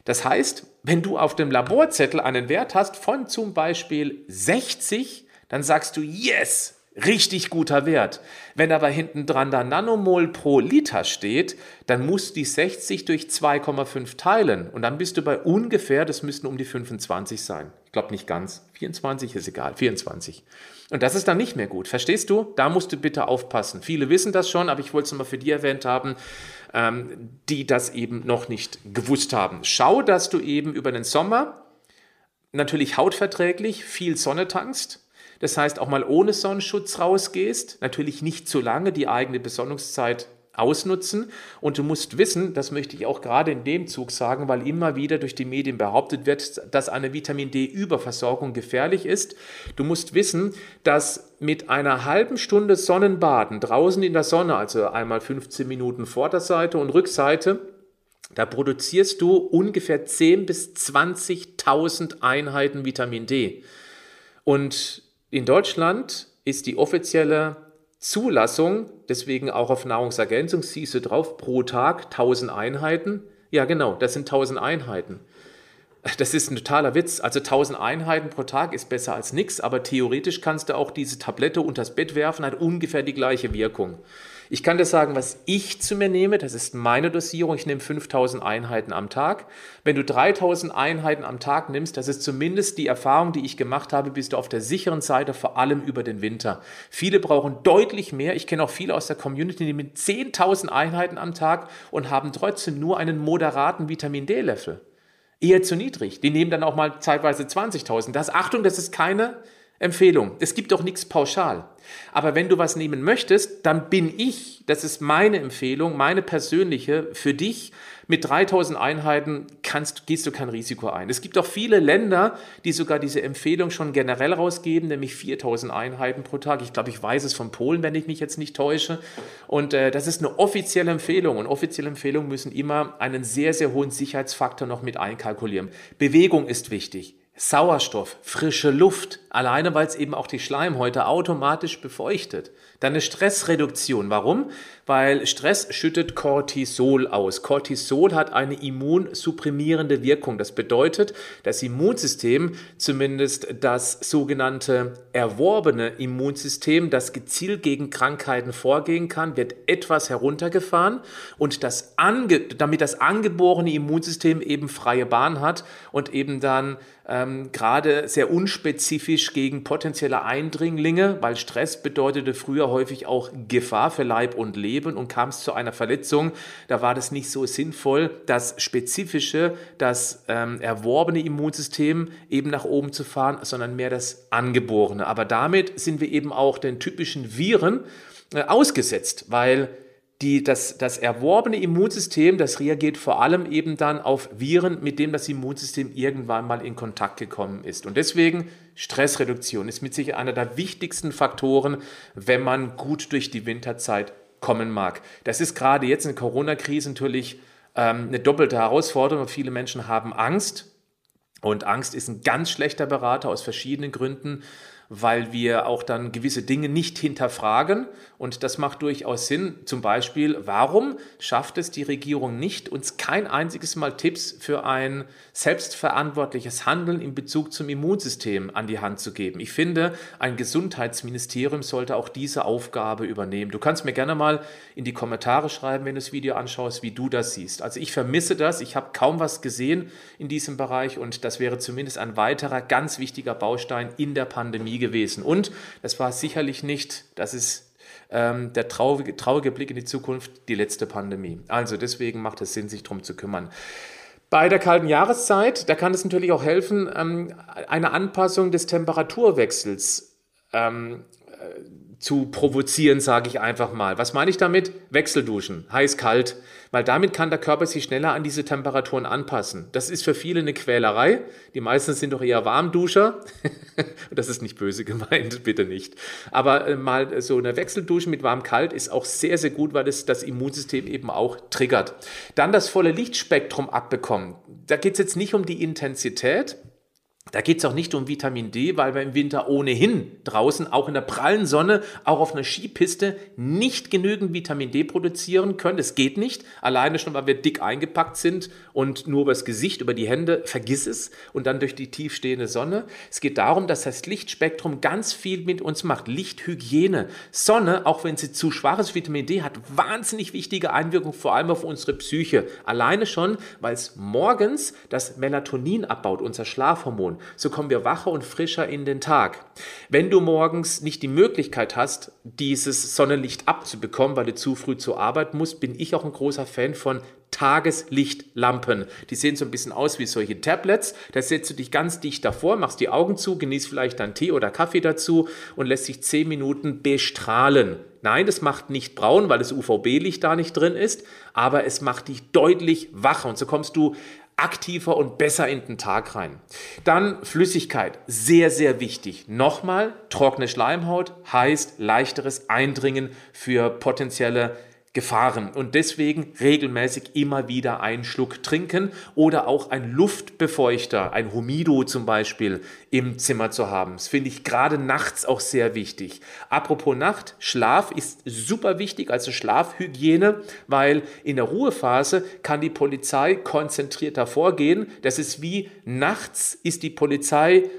[SPEAKER 2] Das heißt, wenn du auf dem Laborzettel einen Wert hast von zum Beispiel 60, dann sagst du, yes, Richtig guter Wert. Wenn aber hinten dran da Nanomol pro Liter steht, dann musst du die 60 durch 2,5 teilen und dann bist du bei ungefähr, das müssten um die 25 sein. Ich glaube nicht ganz. 24 ist egal, 24. Und das ist dann nicht mehr gut. Verstehst du? Da musst du bitte aufpassen. Viele wissen das schon, aber ich wollte es mal für die erwähnt haben, ähm, die das eben noch nicht gewusst haben. Schau, dass du eben über den Sommer natürlich hautverträglich viel Sonne tankst das heißt, auch mal ohne Sonnenschutz rausgehst, natürlich nicht zu lange die eigene Besonnungszeit ausnutzen. Und du musst wissen, das möchte ich auch gerade in dem Zug sagen, weil immer wieder durch die Medien behauptet wird, dass eine Vitamin D-Überversorgung gefährlich ist. Du musst wissen, dass mit einer halben Stunde Sonnenbaden draußen in der Sonne, also einmal 15 Minuten Vorderseite und Rückseite, da produzierst du ungefähr 10.000 bis 20.000 Einheiten Vitamin D. Und in Deutschland ist die offizielle Zulassung, deswegen auch auf Nahrungsergänzung, siehst du drauf, pro Tag 1000 Einheiten. Ja, genau, das sind 1000 Einheiten. Das ist ein totaler Witz. Also 1000 Einheiten pro Tag ist besser als nichts, aber theoretisch kannst du auch diese Tablette unters Bett werfen, hat ungefähr die gleiche Wirkung. Ich kann dir sagen, was ich zu mir nehme. Das ist meine Dosierung. Ich nehme 5000 Einheiten am Tag. Wenn du 3000 Einheiten am Tag nimmst, das ist zumindest die Erfahrung, die ich gemacht habe, bist du auf der sicheren Seite, vor allem über den Winter. Viele brauchen deutlich mehr. Ich kenne auch viele aus der Community, die nehmen 10.000 Einheiten am Tag und haben trotzdem nur einen moderaten Vitamin D-Level. Eher zu niedrig. Die nehmen dann auch mal zeitweise 20.000. Das, Achtung, das ist keine Empfehlung. Es gibt doch nichts pauschal. Aber wenn du was nehmen möchtest, dann bin ich, das ist meine Empfehlung, meine persönliche, für dich mit 3000 Einheiten kannst, gehst du kein Risiko ein. Es gibt auch viele Länder, die sogar diese Empfehlung schon generell rausgeben, nämlich 4000 Einheiten pro Tag. Ich glaube, ich weiß es von Polen, wenn ich mich jetzt nicht täusche. Und äh, das ist eine offizielle Empfehlung. Und offizielle Empfehlungen müssen immer einen sehr, sehr hohen Sicherheitsfaktor noch mit einkalkulieren. Bewegung ist wichtig. Sauerstoff, frische Luft, alleine weil es eben auch die Schleimhäute automatisch befeuchtet. Dann eine Stressreduktion. Warum? Weil Stress schüttet Cortisol aus. Cortisol hat eine immunsupprimierende Wirkung. Das bedeutet, das Immunsystem, zumindest das sogenannte erworbene Immunsystem, das gezielt gegen Krankheiten vorgehen kann, wird etwas heruntergefahren und das ange damit das angeborene Immunsystem eben freie Bahn hat und eben dann ähm, gerade sehr unspezifisch gegen potenzielle Eindringlinge, weil Stress bedeutete früher häufig auch Gefahr für Leib und Leben und kam es zu einer Verletzung, da war das nicht so sinnvoll, das spezifische, das ähm, erworbene Immunsystem eben nach oben zu fahren, sondern mehr das angeborene. Aber damit sind wir eben auch den typischen Viren äh, ausgesetzt, weil die, das, das erworbene Immunsystem, das reagiert vor allem eben dann auf Viren, mit denen das Immunsystem irgendwann mal in Kontakt gekommen ist. Und deswegen Stressreduktion ist mit Sicherheit einer der wichtigsten Faktoren, wenn man gut durch die Winterzeit kommen mag. Das ist gerade jetzt in der Corona-Krise natürlich ähm, eine doppelte Herausforderung. Viele Menschen haben Angst. Und Angst ist ein ganz schlechter Berater aus verschiedenen Gründen weil wir auch dann gewisse Dinge nicht hinterfragen. Und das macht durchaus Sinn. Zum Beispiel, warum schafft es die Regierung nicht, uns kein einziges Mal Tipps für ein selbstverantwortliches Handeln in Bezug zum Immunsystem an die Hand zu geben? Ich finde, ein Gesundheitsministerium sollte auch diese Aufgabe übernehmen. Du kannst mir gerne mal in die Kommentare schreiben, wenn du das Video anschaust, wie du das siehst. Also ich vermisse das. Ich habe kaum was gesehen in diesem Bereich und das wäre zumindest ein weiterer ganz wichtiger Baustein in der Pandemie gewesen. Und das war sicherlich nicht, das ist ähm, der traurige, traurige Blick in die Zukunft, die letzte Pandemie. Also deswegen macht es Sinn, sich darum zu kümmern. Bei der kalten Jahreszeit, da kann es natürlich auch helfen, ähm, eine Anpassung des Temperaturwechsels ähm, äh, zu provozieren, sage ich einfach mal. Was meine ich damit? Wechselduschen, heiß-kalt, weil damit kann der Körper sich schneller an diese Temperaturen anpassen. Das ist für viele eine Quälerei. Die meisten sind doch eher Warmduscher. [laughs] das ist nicht böse gemeint, [laughs] bitte nicht. Aber äh, mal so eine Wechseldusche mit warm-kalt ist auch sehr, sehr gut, weil es das Immunsystem eben auch triggert. Dann das volle Lichtspektrum abbekommen. Da geht es jetzt nicht um die Intensität, da geht es auch nicht um Vitamin D, weil wir im Winter ohnehin draußen, auch in der prallen Sonne, auch auf einer Skipiste nicht genügend Vitamin D produzieren können. Das geht nicht. Alleine schon, weil wir dick eingepackt sind und nur übers Gesicht, über die Hände, vergiss es und dann durch die tiefstehende Sonne. Es geht darum, dass das Lichtspektrum ganz viel mit uns macht. Lichthygiene. Sonne, auch wenn sie zu schwaches Vitamin D hat, wahnsinnig wichtige Einwirkung, vor allem auf unsere Psyche. Alleine schon, weil es morgens das Melatonin abbaut, unser Schlafhormon. So kommen wir wacher und frischer in den Tag. Wenn du morgens nicht die Möglichkeit hast, dieses Sonnenlicht abzubekommen, weil du zu früh zur Arbeit musst, bin ich auch ein großer Fan von Tageslichtlampen. Die sehen so ein bisschen aus wie solche Tablets. Da setzt du dich ganz dicht davor, machst die Augen zu, genießt vielleicht dann Tee oder Kaffee dazu und lässt sich zehn Minuten bestrahlen. Nein, das macht nicht braun, weil das UVB-Licht da nicht drin ist, aber es macht dich deutlich wacher und so kommst du aktiver und besser in den Tag rein. Dann Flüssigkeit, sehr, sehr wichtig. Nochmal, trockene Schleimhaut heißt leichteres Eindringen für potenzielle Gefahren und deswegen regelmäßig immer wieder einen Schluck trinken oder auch ein Luftbefeuchter, ein Humido zum Beispiel im Zimmer zu haben. Das finde ich gerade nachts auch sehr wichtig. Apropos Nacht, Schlaf ist super wichtig, also Schlafhygiene, weil in der Ruhephase kann die Polizei konzentrierter vorgehen. Das ist wie nachts ist die Polizei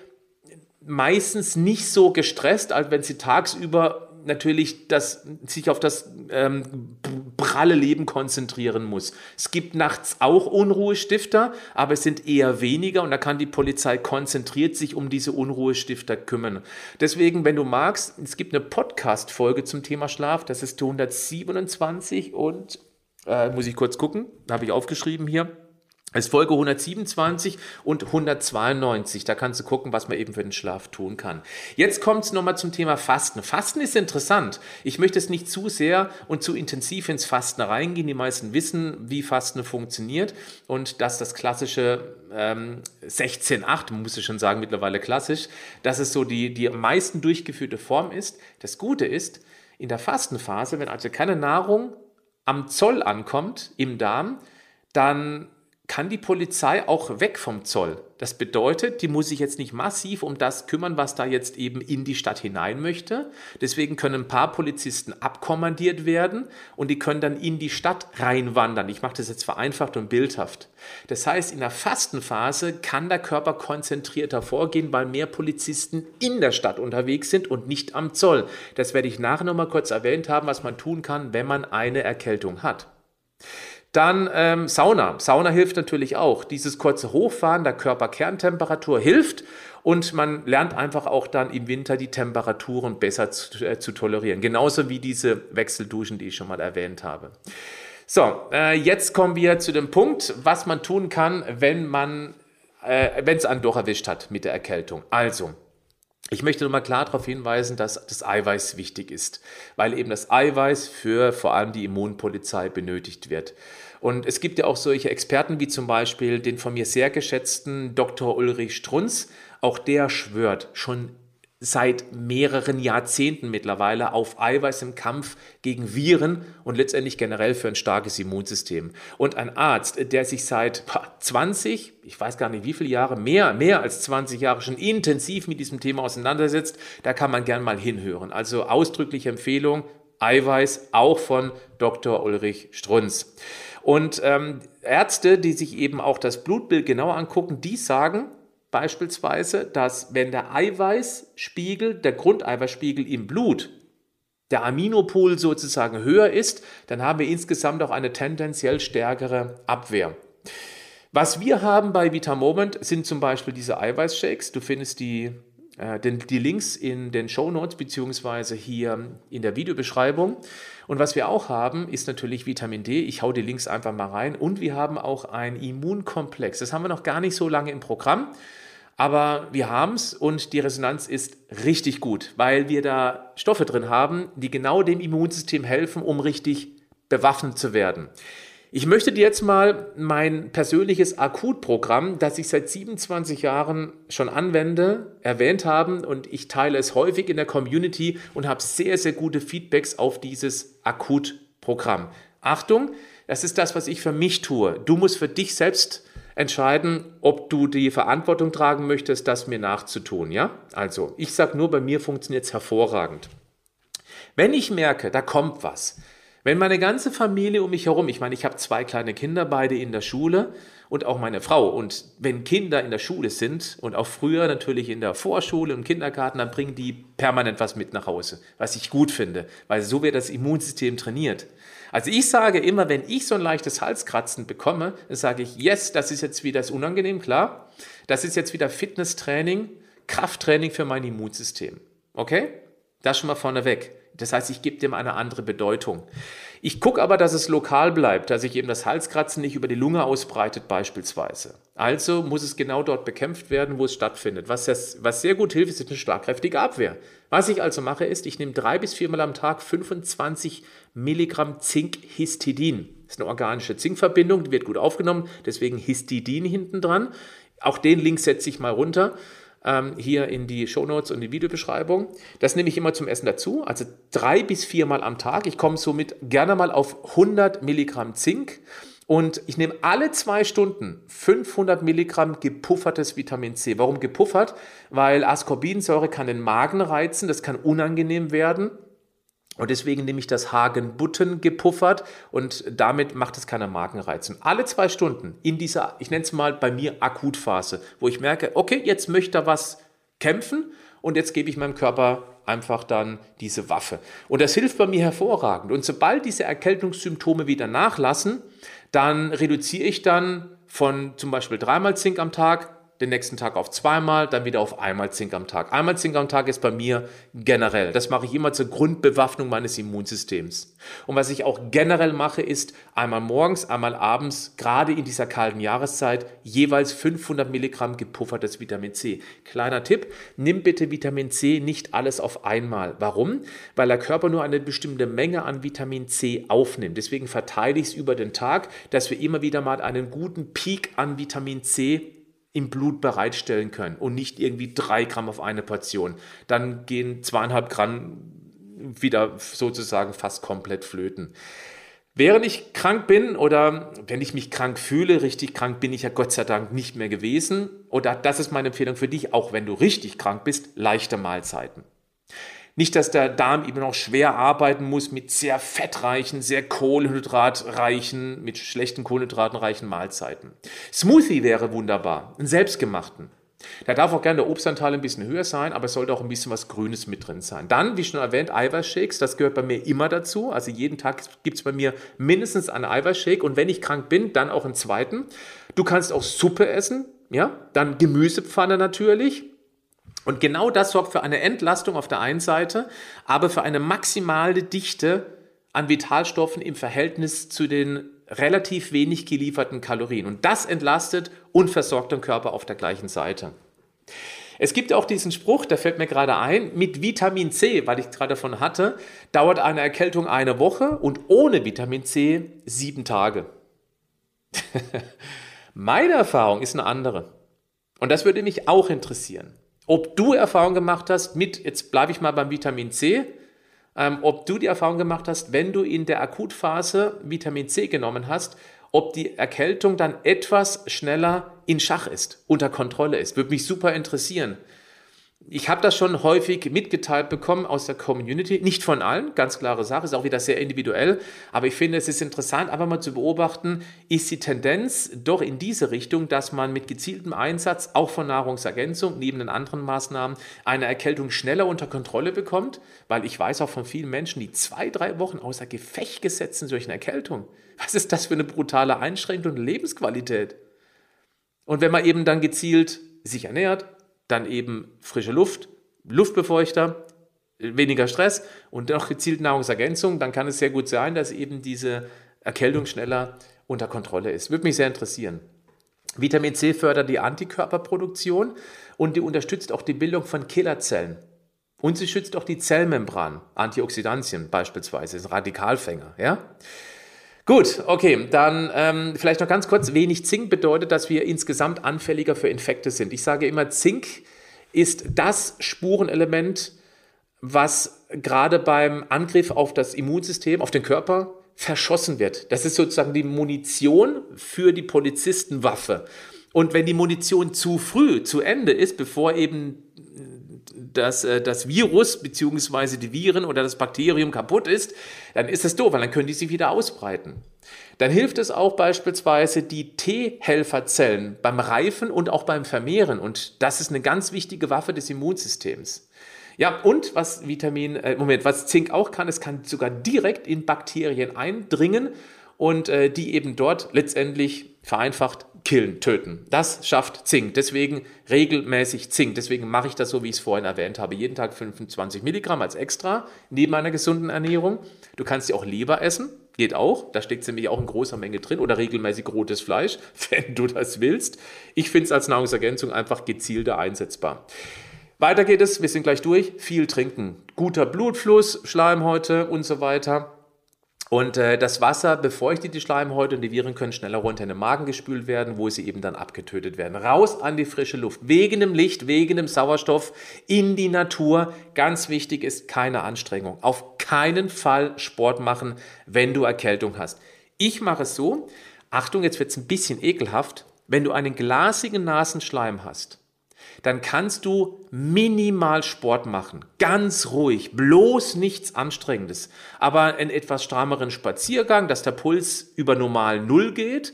[SPEAKER 2] meistens nicht so gestresst, als wenn sie tagsüber natürlich das, sich auf das ähm, pralle Leben konzentrieren muss. Es gibt nachts auch Unruhestifter, aber es sind eher weniger und da kann die Polizei konzentriert sich um diese Unruhestifter kümmern. Deswegen, wenn du magst, es gibt eine Podcast-Folge zum Thema Schlaf, das ist 127 und äh, muss ich kurz gucken, habe ich aufgeschrieben hier. Ist Folge 127 und 192. Da kannst du gucken, was man eben für den Schlaf tun kann. Jetzt kommt es nochmal zum Thema Fasten. Fasten ist interessant. Ich möchte es nicht zu sehr und zu intensiv ins Fasten reingehen. Die meisten wissen, wie Fasten funktioniert und dass das klassische ähm, 16-8, muss ich schon sagen, mittlerweile klassisch, dass es so die, die am meisten durchgeführte Form ist. Das Gute ist, in der Fastenphase, wenn also keine Nahrung am Zoll ankommt, im Darm, dann kann die Polizei auch weg vom Zoll. Das bedeutet, die muss sich jetzt nicht massiv um das kümmern, was da jetzt eben in die Stadt hinein möchte. Deswegen können ein paar Polizisten abkommandiert werden und die können dann in die Stadt reinwandern. Ich mache das jetzt vereinfacht und bildhaft. Das heißt, in der Fastenphase kann der Körper konzentrierter vorgehen, weil mehr Polizisten in der Stadt unterwegs sind und nicht am Zoll. Das werde ich nachher nochmal kurz erwähnt haben, was man tun kann, wenn man eine Erkältung hat. Dann ähm, Sauna. Sauna hilft natürlich auch. Dieses kurze Hochfahren der Körperkerntemperatur hilft und man lernt einfach auch dann im Winter die Temperaturen besser zu, äh, zu tolerieren. Genauso wie diese Wechselduschen, die ich schon mal erwähnt habe. So, äh, jetzt kommen wir zu dem Punkt, was man tun kann, wenn man, äh, wenn es einen doch erwischt hat mit der Erkältung. Also, ich möchte nochmal klar darauf hinweisen, dass das Eiweiß wichtig ist, weil eben das Eiweiß für vor allem die Immunpolizei benötigt wird. Und es gibt ja auch solche Experten wie zum Beispiel den von mir sehr geschätzten Dr. Ulrich Strunz. Auch der schwört schon seit mehreren Jahrzehnten mittlerweile auf Eiweiß im Kampf gegen Viren und letztendlich generell für ein starkes Immunsystem. Und ein Arzt, der sich seit 20, ich weiß gar nicht wie viele Jahre, mehr, mehr als 20 Jahre schon intensiv mit diesem Thema auseinandersetzt, da kann man gern mal hinhören. Also ausdrückliche Empfehlung, Eiweiß, auch von Dr. Ulrich Strunz. Und ähm, Ärzte, die sich eben auch das Blutbild genauer angucken, die sagen beispielsweise, dass wenn der Eiweißspiegel, der Grundeiweißspiegel im Blut, der Aminopool sozusagen höher ist, dann haben wir insgesamt auch eine tendenziell stärkere Abwehr. Was wir haben bei Vitamoment sind zum Beispiel diese Eiweißshakes. Du findest die, äh, den, die Links in den Show Notes beziehungsweise hier in der Videobeschreibung. Und was wir auch haben, ist natürlich Vitamin D. Ich hau die Links einfach mal rein. Und wir haben auch ein Immunkomplex. Das haben wir noch gar nicht so lange im Programm. Aber wir haben es und die Resonanz ist richtig gut, weil wir da Stoffe drin haben, die genau dem Immunsystem helfen, um richtig bewaffnet zu werden. Ich möchte dir jetzt mal mein persönliches Akutprogramm, das ich seit 27 Jahren schon anwende, erwähnt haben und ich teile es häufig in der Community und habe sehr, sehr gute Feedbacks auf dieses Akutprogramm. Achtung, das ist das, was ich für mich tue. Du musst für dich selbst entscheiden, ob du die Verantwortung tragen möchtest, das mir nachzutun. Ja? Also, ich sage nur, bei mir funktioniert es hervorragend. Wenn ich merke, da kommt was, wenn meine ganze Familie um mich herum, ich meine, ich habe zwei kleine Kinder, beide in der Schule und auch meine Frau. Und wenn Kinder in der Schule sind und auch früher natürlich in der Vorschule und Kindergarten, dann bringen die permanent was mit nach Hause, was ich gut finde, weil so wird das Immunsystem trainiert. Also ich sage immer, wenn ich so ein leichtes Halskratzen bekomme, dann sage ich, yes, das ist jetzt wieder das unangenehm, klar. Das ist jetzt wieder Fitnesstraining, Krafttraining für mein Immunsystem. Okay? Das schon mal vorneweg. Das heißt, ich gebe dem eine andere Bedeutung. Ich gucke aber, dass es lokal bleibt, dass sich eben das Halskratzen nicht über die Lunge ausbreitet beispielsweise. Also muss es genau dort bekämpft werden, wo es stattfindet. Was, das, was sehr gut hilft, ist eine schlagkräftige Abwehr. Was ich also mache, ist, ich nehme drei bis viermal am Tag 25 Milligramm Zinkhistidin. Das ist eine organische Zinkverbindung, die wird gut aufgenommen, deswegen Histidin hinten dran. Auch den Link setze ich mal runter ähm, hier in die Shownotes und die Videobeschreibung. Das nehme ich immer zum Essen dazu, also drei bis viermal am Tag. Ich komme somit gerne mal auf 100 Milligramm Zink. Und ich nehme alle zwei Stunden 500 Milligramm gepuffertes Vitamin C. Warum gepuffert? Weil Ascorbinsäure kann den Magen reizen, das kann unangenehm werden. Und deswegen nehme ich das Hagenbutten gepuffert und damit macht es keine Magenreizung. Alle zwei Stunden in dieser, ich nenne es mal bei mir Akutphase, wo ich merke, okay, jetzt möchte er was kämpfen und jetzt gebe ich meinem Körper einfach dann diese Waffe. Und das hilft bei mir hervorragend. Und sobald diese Erkältungssymptome wieder nachlassen, dann reduziere ich dann von zum Beispiel dreimal Zink am Tag den nächsten Tag auf zweimal, dann wieder auf einmal Zink am Tag. Einmal Zink am Tag ist bei mir generell. Das mache ich immer zur Grundbewaffnung meines Immunsystems. Und was ich auch generell mache, ist einmal morgens, einmal abends, gerade in dieser kalten Jahreszeit, jeweils 500 Milligramm gepuffertes Vitamin C. Kleiner Tipp, nimm bitte Vitamin C nicht alles auf einmal. Warum? Weil der Körper nur eine bestimmte Menge an Vitamin C aufnimmt. Deswegen verteile ich es über den Tag, dass wir immer wieder mal einen guten Peak an Vitamin C im Blut bereitstellen können und nicht irgendwie drei Gramm auf eine Portion. Dann gehen zweieinhalb Gramm wieder sozusagen fast komplett flöten. Während ich krank bin oder wenn ich mich krank fühle, richtig krank bin ich ja Gott sei Dank nicht mehr gewesen. Oder das ist meine Empfehlung für dich, auch wenn du richtig krank bist, leichte Mahlzeiten. Nicht, dass der Darm eben noch schwer arbeiten muss mit sehr fettreichen, sehr kohlenhydratreichen, mit schlechten Kohlenhydraten reichen Mahlzeiten. Smoothie wäre wunderbar, einen selbstgemachten. Da darf auch gerne der Obstanteil ein bisschen höher sein, aber es sollte auch ein bisschen was Grünes mit drin sein. Dann, wie schon erwähnt, Eiweißshakes, das gehört bei mir immer dazu. Also jeden Tag gibt es bei mir mindestens einen Eiweißshake und wenn ich krank bin, dann auch einen zweiten. Du kannst auch Suppe essen, ja, dann Gemüsepfanne natürlich. Und genau das sorgt für eine Entlastung auf der einen Seite, aber für eine maximale Dichte an Vitalstoffen im Verhältnis zu den relativ wenig gelieferten Kalorien. Und das entlastet und versorgt den Körper auf der gleichen Seite. Es gibt auch diesen Spruch, der fällt mir gerade ein, mit Vitamin C, weil ich gerade davon hatte, dauert eine Erkältung eine Woche und ohne Vitamin C sieben Tage. [laughs] Meine Erfahrung ist eine andere. Und das würde mich auch interessieren. Ob du Erfahrung gemacht hast mit, jetzt bleibe ich mal beim Vitamin C, ähm, ob du die Erfahrung gemacht hast, wenn du in der Akutphase Vitamin C genommen hast, ob die Erkältung dann etwas schneller in Schach ist, unter Kontrolle ist. Würde mich super interessieren ich habe das schon häufig mitgeteilt bekommen aus der Community, nicht von allen, ganz klare Sache, ist auch wieder sehr individuell, aber ich finde, es ist interessant, einfach mal zu beobachten, ist die Tendenz doch in diese Richtung, dass man mit gezieltem Einsatz, auch von Nahrungsergänzung, neben den anderen Maßnahmen, eine Erkältung schneller unter Kontrolle bekommt, weil ich weiß auch von vielen Menschen, die zwei, drei Wochen außer Gefecht gesetzt sind durch eine Erkältung. Was ist das für eine brutale Einschränkung und Lebensqualität? Und wenn man eben dann gezielt sich ernährt, dann eben frische Luft, Luftbefeuchter, weniger Stress und auch gezielt Nahrungsergänzung, dann kann es sehr gut sein, dass eben diese Erkältung schneller unter Kontrolle ist. Würde mich sehr interessieren. Vitamin C fördert die Antikörperproduktion und die unterstützt auch die Bildung von Killerzellen. Und sie schützt auch die Zellmembran, Antioxidantien beispielsweise, ist ein Radikalfänger. Ja? Gut, okay, dann ähm, vielleicht noch ganz kurz, wenig Zink bedeutet, dass wir insgesamt anfälliger für Infekte sind. Ich sage immer, Zink ist das Spurenelement, was gerade beim Angriff auf das Immunsystem, auf den Körper verschossen wird. Das ist sozusagen die Munition für die Polizistenwaffe. Und wenn die Munition zu früh zu Ende ist, bevor eben das, äh, das Virus bzw. die Viren oder das Bakterium kaputt ist, dann ist es doof, weil dann können die sich wieder ausbreiten. Dann hilft es auch beispielsweise die T-Helferzellen beim Reifen und auch beim Vermehren. Und das ist eine ganz wichtige Waffe des Immunsystems. Ja, und was Vitamin, äh, Moment, was Zink auch kann, es kann sogar direkt in Bakterien eindringen und äh, die eben dort letztendlich vereinfacht killen, töten. Das schafft Zink. Deswegen regelmäßig Zink. Deswegen mache ich das so, wie ich es vorhin erwähnt habe. Jeden Tag 25 Milligramm als extra neben einer gesunden Ernährung. Du kannst ja auch Leber essen. Geht auch. Da steckt nämlich auch in großer Menge drin. Oder regelmäßig rotes Fleisch, [laughs] wenn du das willst. Ich finde es als Nahrungsergänzung einfach gezielter einsetzbar. Weiter geht es, wir sind gleich durch. Viel trinken. Guter Blutfluss, Schleimhäute und so weiter. Und äh, das Wasser befeuchtet die Schleimhäute und die Viren können schneller runter in den Magen gespült werden, wo sie eben dann abgetötet werden. Raus an die frische Luft. Wegen dem Licht, wegen dem Sauerstoff in die Natur. Ganz wichtig ist keine Anstrengung. Auf keinen Fall Sport machen, wenn du Erkältung hast. Ich mache es so. Achtung, jetzt wird es ein bisschen ekelhaft. Wenn du einen glasigen Nasenschleim hast, dann kannst du minimal Sport machen. Ganz ruhig, bloß nichts Anstrengendes. Aber einen etwas strammeren Spaziergang, dass der Puls über normal Null geht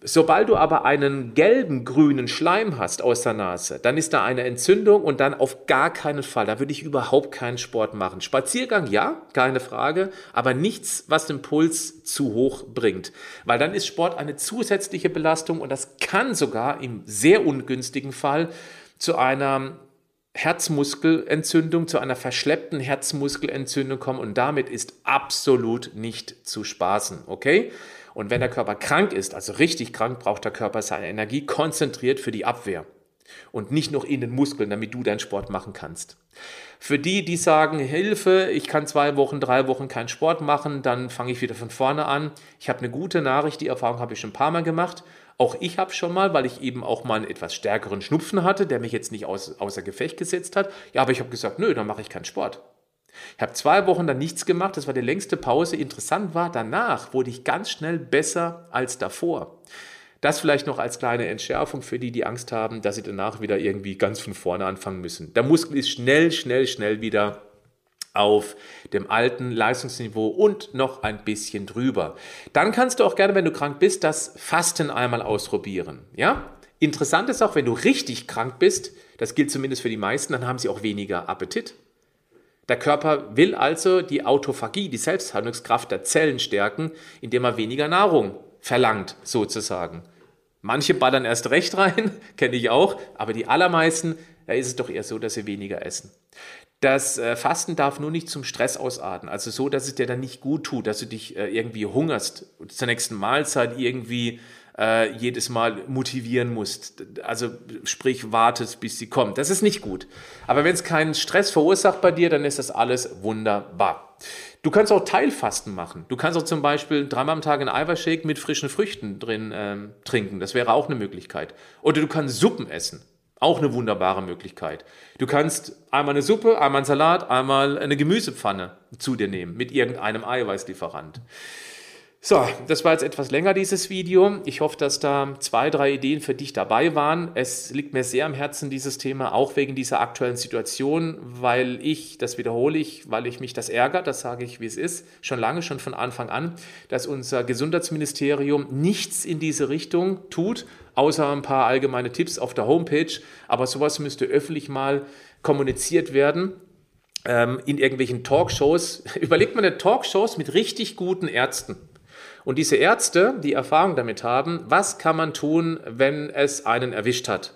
[SPEAKER 2] Sobald du aber einen gelben, grünen Schleim hast aus der Nase, dann ist da eine Entzündung und dann auf gar keinen Fall. Da würde ich überhaupt keinen Sport machen. Spaziergang, ja, keine Frage, aber nichts, was den Puls zu hoch bringt. Weil dann ist Sport eine zusätzliche Belastung und das kann sogar im sehr ungünstigen Fall zu einer Herzmuskelentzündung, zu einer verschleppten Herzmuskelentzündung kommen und damit ist absolut nicht zu spaßen, okay? Und wenn der Körper krank ist, also richtig krank, braucht der Körper seine Energie konzentriert für die Abwehr und nicht noch in den Muskeln, damit du deinen Sport machen kannst. Für die, die sagen, Hilfe, ich kann zwei Wochen, drei Wochen keinen Sport machen, dann fange ich wieder von vorne an. Ich habe eine gute Nachricht, die Erfahrung habe ich schon ein paar Mal gemacht. Auch ich habe schon mal, weil ich eben auch mal einen etwas stärkeren Schnupfen hatte, der mich jetzt nicht außer Gefecht gesetzt hat. Ja, aber ich habe gesagt, nö, dann mache ich keinen Sport. Ich habe zwei Wochen dann nichts gemacht, das war die längste Pause. Interessant war, danach wurde ich ganz schnell besser als davor. Das vielleicht noch als kleine Entschärfung für die, die Angst haben, dass sie danach wieder irgendwie ganz von vorne anfangen müssen. Der Muskel ist schnell, schnell, schnell wieder auf dem alten Leistungsniveau und noch ein bisschen drüber. Dann kannst du auch gerne, wenn du krank bist, das Fasten einmal ausprobieren. Ja? Interessant ist auch, wenn du richtig krank bist, das gilt zumindest für die meisten, dann haben sie auch weniger Appetit. Der Körper will also die Autophagie, die Selbstheilungskraft der Zellen stärken, indem er weniger Nahrung verlangt, sozusagen. Manche ballern erst recht rein, [laughs] kenne ich auch, aber die allermeisten, da ist es doch eher so, dass sie weniger essen. Das äh, Fasten darf nur nicht zum Stress ausarten, also so, dass es dir dann nicht gut tut, dass du dich äh, irgendwie hungerst, zur nächsten Mahlzeit irgendwie äh, jedes Mal motivieren musst. Also sprich, wartest, bis sie kommt. Das ist nicht gut. Aber wenn es keinen Stress verursacht bei dir, dann ist das alles wunderbar. Du kannst auch Teilfasten machen. Du kannst auch zum Beispiel dreimal am Tag einen Eiweißshake mit frischen Früchten drin ähm, trinken. Das wäre auch eine Möglichkeit. Oder du kannst Suppen essen. Auch eine wunderbare Möglichkeit. Du kannst einmal eine Suppe, einmal einen Salat, einmal eine Gemüsepfanne zu dir nehmen mit irgendeinem Eiweißlieferant. So, das war jetzt etwas länger, dieses Video. Ich hoffe, dass da zwei, drei Ideen für dich dabei waren. Es liegt mir sehr am Herzen, dieses Thema, auch wegen dieser aktuellen Situation, weil ich, das wiederhole ich, weil ich mich das ärgert, das sage ich, wie es ist, schon lange, schon von Anfang an, dass unser Gesundheitsministerium nichts in diese Richtung tut, außer ein paar allgemeine Tipps auf der Homepage. Aber sowas müsste öffentlich mal kommuniziert werden ähm, in irgendwelchen Talkshows. [laughs] Überlegt man eine Talkshows mit richtig guten Ärzten. Und diese Ärzte, die Erfahrung damit haben, was kann man tun, wenn es einen erwischt hat?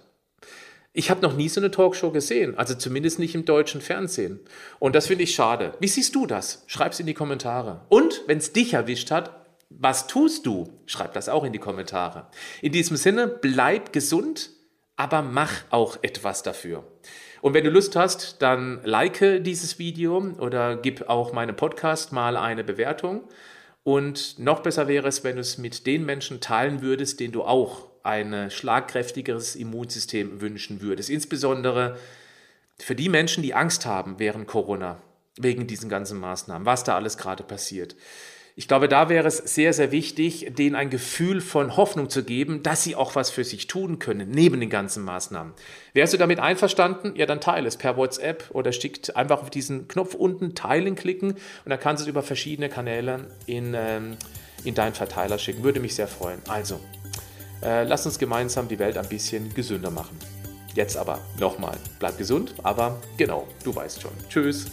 [SPEAKER 2] Ich habe noch nie so eine Talkshow gesehen, also zumindest nicht im deutschen Fernsehen. Und das finde ich schade. Wie siehst du das? Schreib es in die Kommentare. Und wenn es dich erwischt hat, was tust du? Schreib das auch in die Kommentare. In diesem Sinne, bleib gesund, aber mach auch etwas dafür. Und wenn du Lust hast, dann like dieses Video oder gib auch meinem Podcast mal eine Bewertung. Und noch besser wäre es, wenn du es mit den Menschen teilen würdest, denen du auch ein schlagkräftigeres Immunsystem wünschen würdest. Insbesondere für die Menschen, die Angst haben während Corona, wegen diesen ganzen Maßnahmen, was da alles gerade passiert. Ich glaube, da wäre es sehr, sehr wichtig, denen ein Gefühl von Hoffnung zu geben, dass sie auch was für sich tun können, neben den ganzen Maßnahmen. Wärst du damit einverstanden? Ja, dann teile es per WhatsApp oder schickt einfach auf diesen Knopf unten Teilen klicken und dann kannst du es über verschiedene Kanäle in, ähm, in deinen Verteiler schicken. Würde mich sehr freuen. Also, äh, lass uns gemeinsam die Welt ein bisschen gesünder machen. Jetzt aber nochmal, bleib gesund, aber genau, du weißt schon. Tschüss.